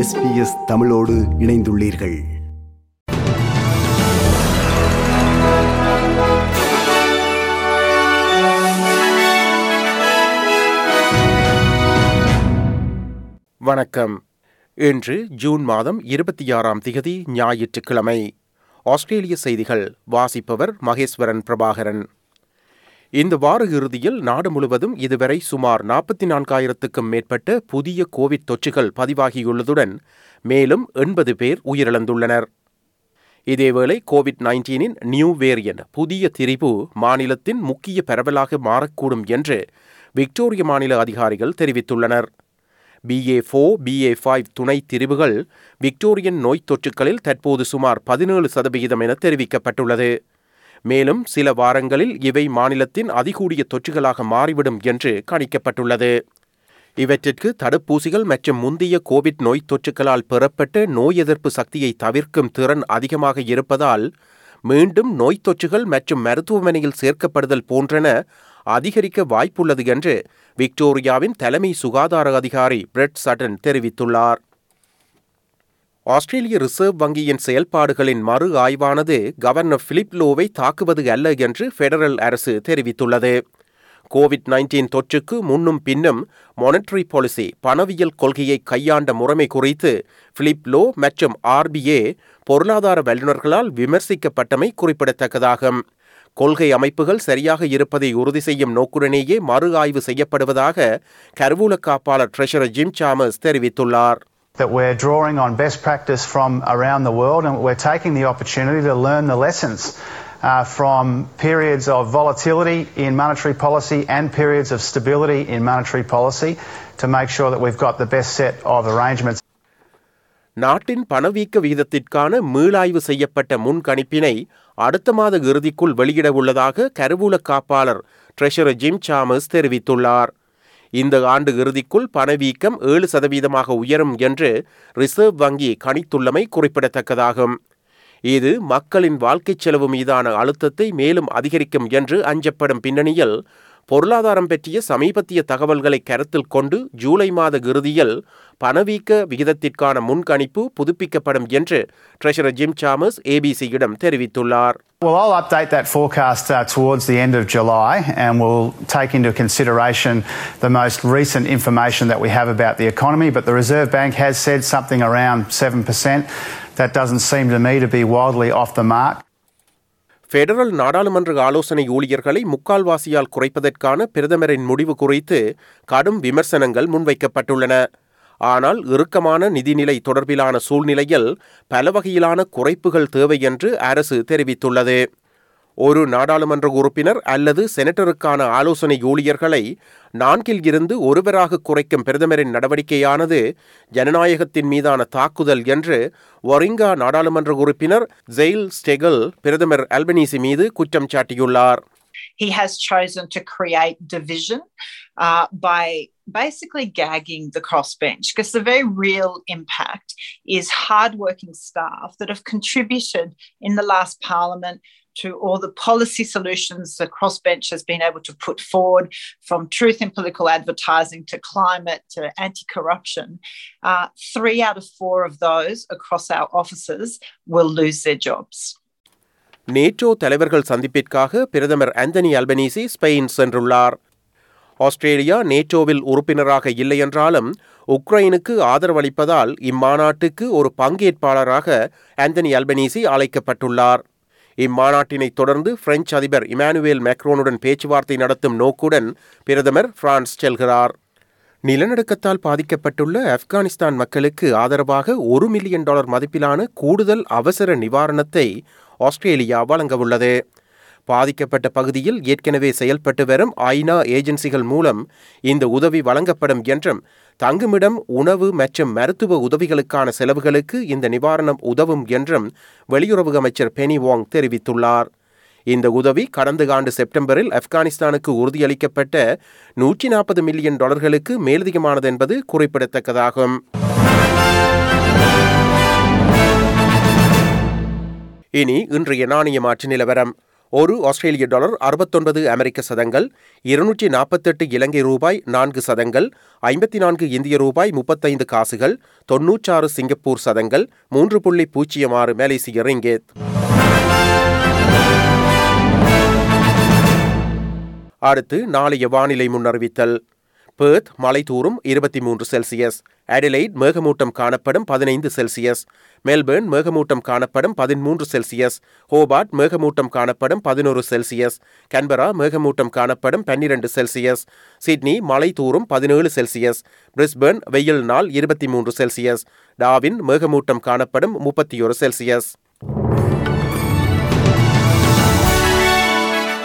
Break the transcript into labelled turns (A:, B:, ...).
A: SBS தமிழோடு இணைந்துள்ளீர்கள்.
B: வணக்கம். இன்று ஜூன் மாதம் இருபத்தி ஆறாம் திகதி ஞாயிற்றுக்கிழமை. ஆஸ்திரேலிய செய்திகள் வாசிப்பவர் மகேஸ்வரன் பிரபாகரன். இந்த வார இறுதியில் நாடு முழுவதும் இதுவரை சுமார் நாற்பத்தி நான்காயிரத்துக்கும் மேற்பட்ட புதிய கோவிட் தொற்றுகள் பதிவாகியுள்ளதுடன் மேலும் எண்பது பேர் உயிரிழந்துள்ளனர். இதேவேளை கோவிட் நைன்டீனின் நியூ வேரியன்ட் புதிய திரிபு மாநிலத்தின் முக்கிய பரவலாக மாறக்கூடும் என்று விக்டோரிய மாநில அதிகாரிகள் தெரிவித்துள்ளனர். பிஏ ஃபோர் பிஏ ஃபைவ் துணை திரிவுகள் விக்டோரியன் நோய் தொற்றுக்களில் தற்போது சுமார் பதினேழு சதவிகிதம் என தெரிவிக்கப்பட்டுள்ளது. மேலும் சில வாரங்களில் இவை மாநிலத்தின் அதிகூடிய தொற்றுகளாக மாறிவிடும் என்று கணிக்கப்பட்டுள்ளது. இவற்றிற்கு தடுப்பூசிகள் மற்றும் முந்தைய கோவிட் நோய் தொற்றுக்களால் பெறப்பட்ட நோய் எதிர்ப்பு சக்தியை தவிர்க்கும் திறன் அதிகமாக இருப்பதால் மீண்டும் நோய் தொற்றுகள் மற்றும் மருத்துவமனையில் சேர்க்கப்படுதல் போன்றன அதிகரிக்க வாய்ப்புள்ளது என்று விக்டோரியாவின் தலைமை சுகாதார அதிகாரி பிரெட் சட்டன் தெரிவித்துள்ளார். ஆஸ்திரேலிய ரிசர்வ் வங்கியின் செயல்பாடுகளின் மறு ஆய்வானது கவர்னர் பிலிப் லோவை தாக்குவது அல்ல என்று ஃபெடரல் அரசு தெரிவித்துள்ளது. கோவிட் நைன்டீன் தொற்றுக்கு முன்னும் பின்னும் மானிட்டரி பாலிசி பணவியல் கொள்கையை கையாண்ட முறைமை குறித்து பிலிப் லோ மற்றும் ஆர்பிஏ பொருளாதார வல்லுநர்களால் விமர்சிக்கப்பட்டமை குறிப்பிடத்தக்கதாகும். கொள்கை அமைப்புகள் சரியாக இருப்பதை உறுதி செய்யும் நோக்குடனேயே மறு ஆய்வு செய்யப்படுவதாக கருவூல காப்பாளர் ட்ரெஷரர் ஜிம் சாமஸ் தெரிவித்துள்ளார்.
C: That we're drawing on best practice from around the world and we're taking the opportunity to learn the lessons uh, from periods of volatility in monetary policy and periods of stability in monetary policy to make sure that we've got the best set of arrangements.
B: நாட்டின் பணவீக்க விகிதத்திற்கான மீளாய்வு செய்யப்பட்ட முன்கணிப்பினை அடுத்த மாத இறுதிக்குள் வெளியிட உள்ளதாக கருவூல காப்பாளர் ட்ரெஷரர் ஜிம் சாமஸ் தெரிவித்துள்ளார் இந்த ஆண்டு இறுதிக்குள் பணவீக்கம் ஏழு சதவீதமாக உயரும் என்று ரிசர்வ் வங்கி கணித்துள்ளமை குறிப்பிடத்தக்கதாகும். இது மக்களின் வாழ்க்கைச் செலவு மீதான அழுத்தத்தை மேலும் அதிகரிக்கும் என்று அஞ்சப்படும் பின்னணியில் பொருளாதாரம் பற்றிய சமீபத்திய தகவல்களை கருத்தில் கொண்டு ஜூலை மாத இறுதியில் பணவீக்க விகிதத்திற்கான முன்கணிப்பு புதுப்பிக்கப்படும் என்று ட்ரெஷரர் ஜிம் சாமஸ் ஏபிசியிடம் தெரிவித்துள்ளார்
C: Well, I'll update that forecast uh, towards the end of July and we'll take into consideration the most recent information that we have about the economy. But the Reserve Bank has said something around 7%. That doesn't seem to me to be wildly off the mark.
B: Federal நாடாளுமன்ற ஆலோசனை ஊழியர்களை முக்கால்வாசியால் குறைப்பதற்கான பிரதமரின் முடிவு குறித்து கடும் விமர்சனங்கள் முன்வைக்கப்பட்டுள்ளன. ஆனால் இறுக்கமான நிதிநிலை தொடர்பிலான சூழ்நிலையில் பல வகையிலான குறைப்புகள் தேவை என்று அரசு தெரிவித்துள்ளது. ஒரு நாடாளுமன்ற உறுப்பினர் அல்லது செனட்டருக்கான ஆலோசனை ஊழியர்களை நான்கில் இருந்து ஒருவராக குறைக்கும் பிரதமரின் நடவடிக்கையானது ஜனநாயகத்தின் மீதான தாக்குதல் என்று ஒரிங்கா நாடாளுமன்ற உறுப்பினர் ஜெயில் ஸ்டெகல் பிரதமர் அல்பனீசி மீது குற்றம் சாட்டியுள்ளார்
D: he has chosen to create division uh, by basically gagging the crossbench because the very real impact is hardworking staff that have contributed in the last parliament to all the policy solutions the crossbench has been able to put forward, from truth in political advertising to climate to anti corruption. Uh, three out of four of those across our offices will lose their jobs.
B: NATO தலைவர்கள் சந்திப்பிற்காக பிரதமர் Anthony Albanese Spain சென்றுள்ளார் Australia நேட்டோவில் உறுப்பினராக இல்லையென்றாலும் உக்ரைனுக்கு ஆதரவளிப்பதால் இம்மாநாட்டுக்கு ஒரு பங்கேற்பாளராக Anthony Albanese அழைக்கப்பட்டுள்ளார் இம்மாநாட்டினை தொடர்ந்து பிரெஞ்சு அதிபர் இமானுவேல் மேக்ரோனுடன் பேச்சுவார்த்தை நடத்தும் நோக்குடன் பிரதமர் பிரான்ஸ் செல்கிறார். நிலநடுக்கத்தால் பாதிக்கப்பட்டுள்ள ஆப்கானிஸ்தான் மக்களுக்கு ஆதரவாக ஒரு மில்லியன் டாலர் மதிப்பிலான கூடுதல் அவசர நிவாரணத்தை ஆஸ்திரேலியா வழங்கவுள்ளது. பாதிக்கப்பட்ட பகுதியில் ஏற்கனவே செயல்பட்டு வரும் ஐநா ஏஜென்சிகள் மூலம் இந்த உதவி வழங்கப்படும் என்றும் தங்குமிடம் உணவு மற்றும் மருத்துவ உதவிகளுக்கான செலவுகளுக்கு இந்த நிவாரணம் உதவும் என்றும் வெளியுறவு அமைச்சர் பெனி வாங் தெரிவித்துள்ளார். இந்த உதவி கடந்த ஆண்டு செப்டம்பரில் ஆப்கானிஸ்தானுக்கு உறுதியளிக்கப்பட்ட நூற்றி நாற்பது மில்லியன் டாலர்களுக்கு மேலதிகமானது என்பது குறிப்பிடத்தக்கதாகும். இனி இன்றைய நாணய மாற்று நிலவரம். ஒரு ஆஸ்திரேலிய டாலர் அறுபத்தொன்பது அமெரிக்க சதங்கள் இருநூற்றி நாற்பத்தெட்டு இலங்கை ரூபாய் நான்கு சதங்கள் ஐம்பத்தி நான்கு இந்திய ரூபாய் முப்பத்தைந்து காசுகள் தொன்னூற்றாறு சிங்கப்பூர் சதங்கள் மூன்று புள்ளி பூஜ்ஜியம் ஆறு மலேசிய ரிங்கேத். அடுத்து நாளைய வானிலை முன்னறிவித்தல். பேர்த் மலைதூறும் இருபத்தி மூன்று செல்சியஸ் அடிலைட் மேகமூட்டம் காணப்படும் பதினைந்து செல்சியஸ் மெல்பர்ன் மேகமூட்டம் காணப்படும் பதிமூன்று செல்சியஸ் ஹோபார்ட் மேகமூட்டம் காணப்படும் பதினோரு செல்சியஸ் கன்பரா மேகமூட்டம் காணப்படும் பன்னிரண்டு செல்சியஸ் சிட்னி மலை தூரும் பதினேழு செல்சியஸ் பிரிஸ்பர்ன் வெயில் நாள் இருபத்தி மூன்று செல்சியஸ் டாவின் மேகமூட்டம் காணப்படும் முப்பத்தி ஒரு செல்சியஸ்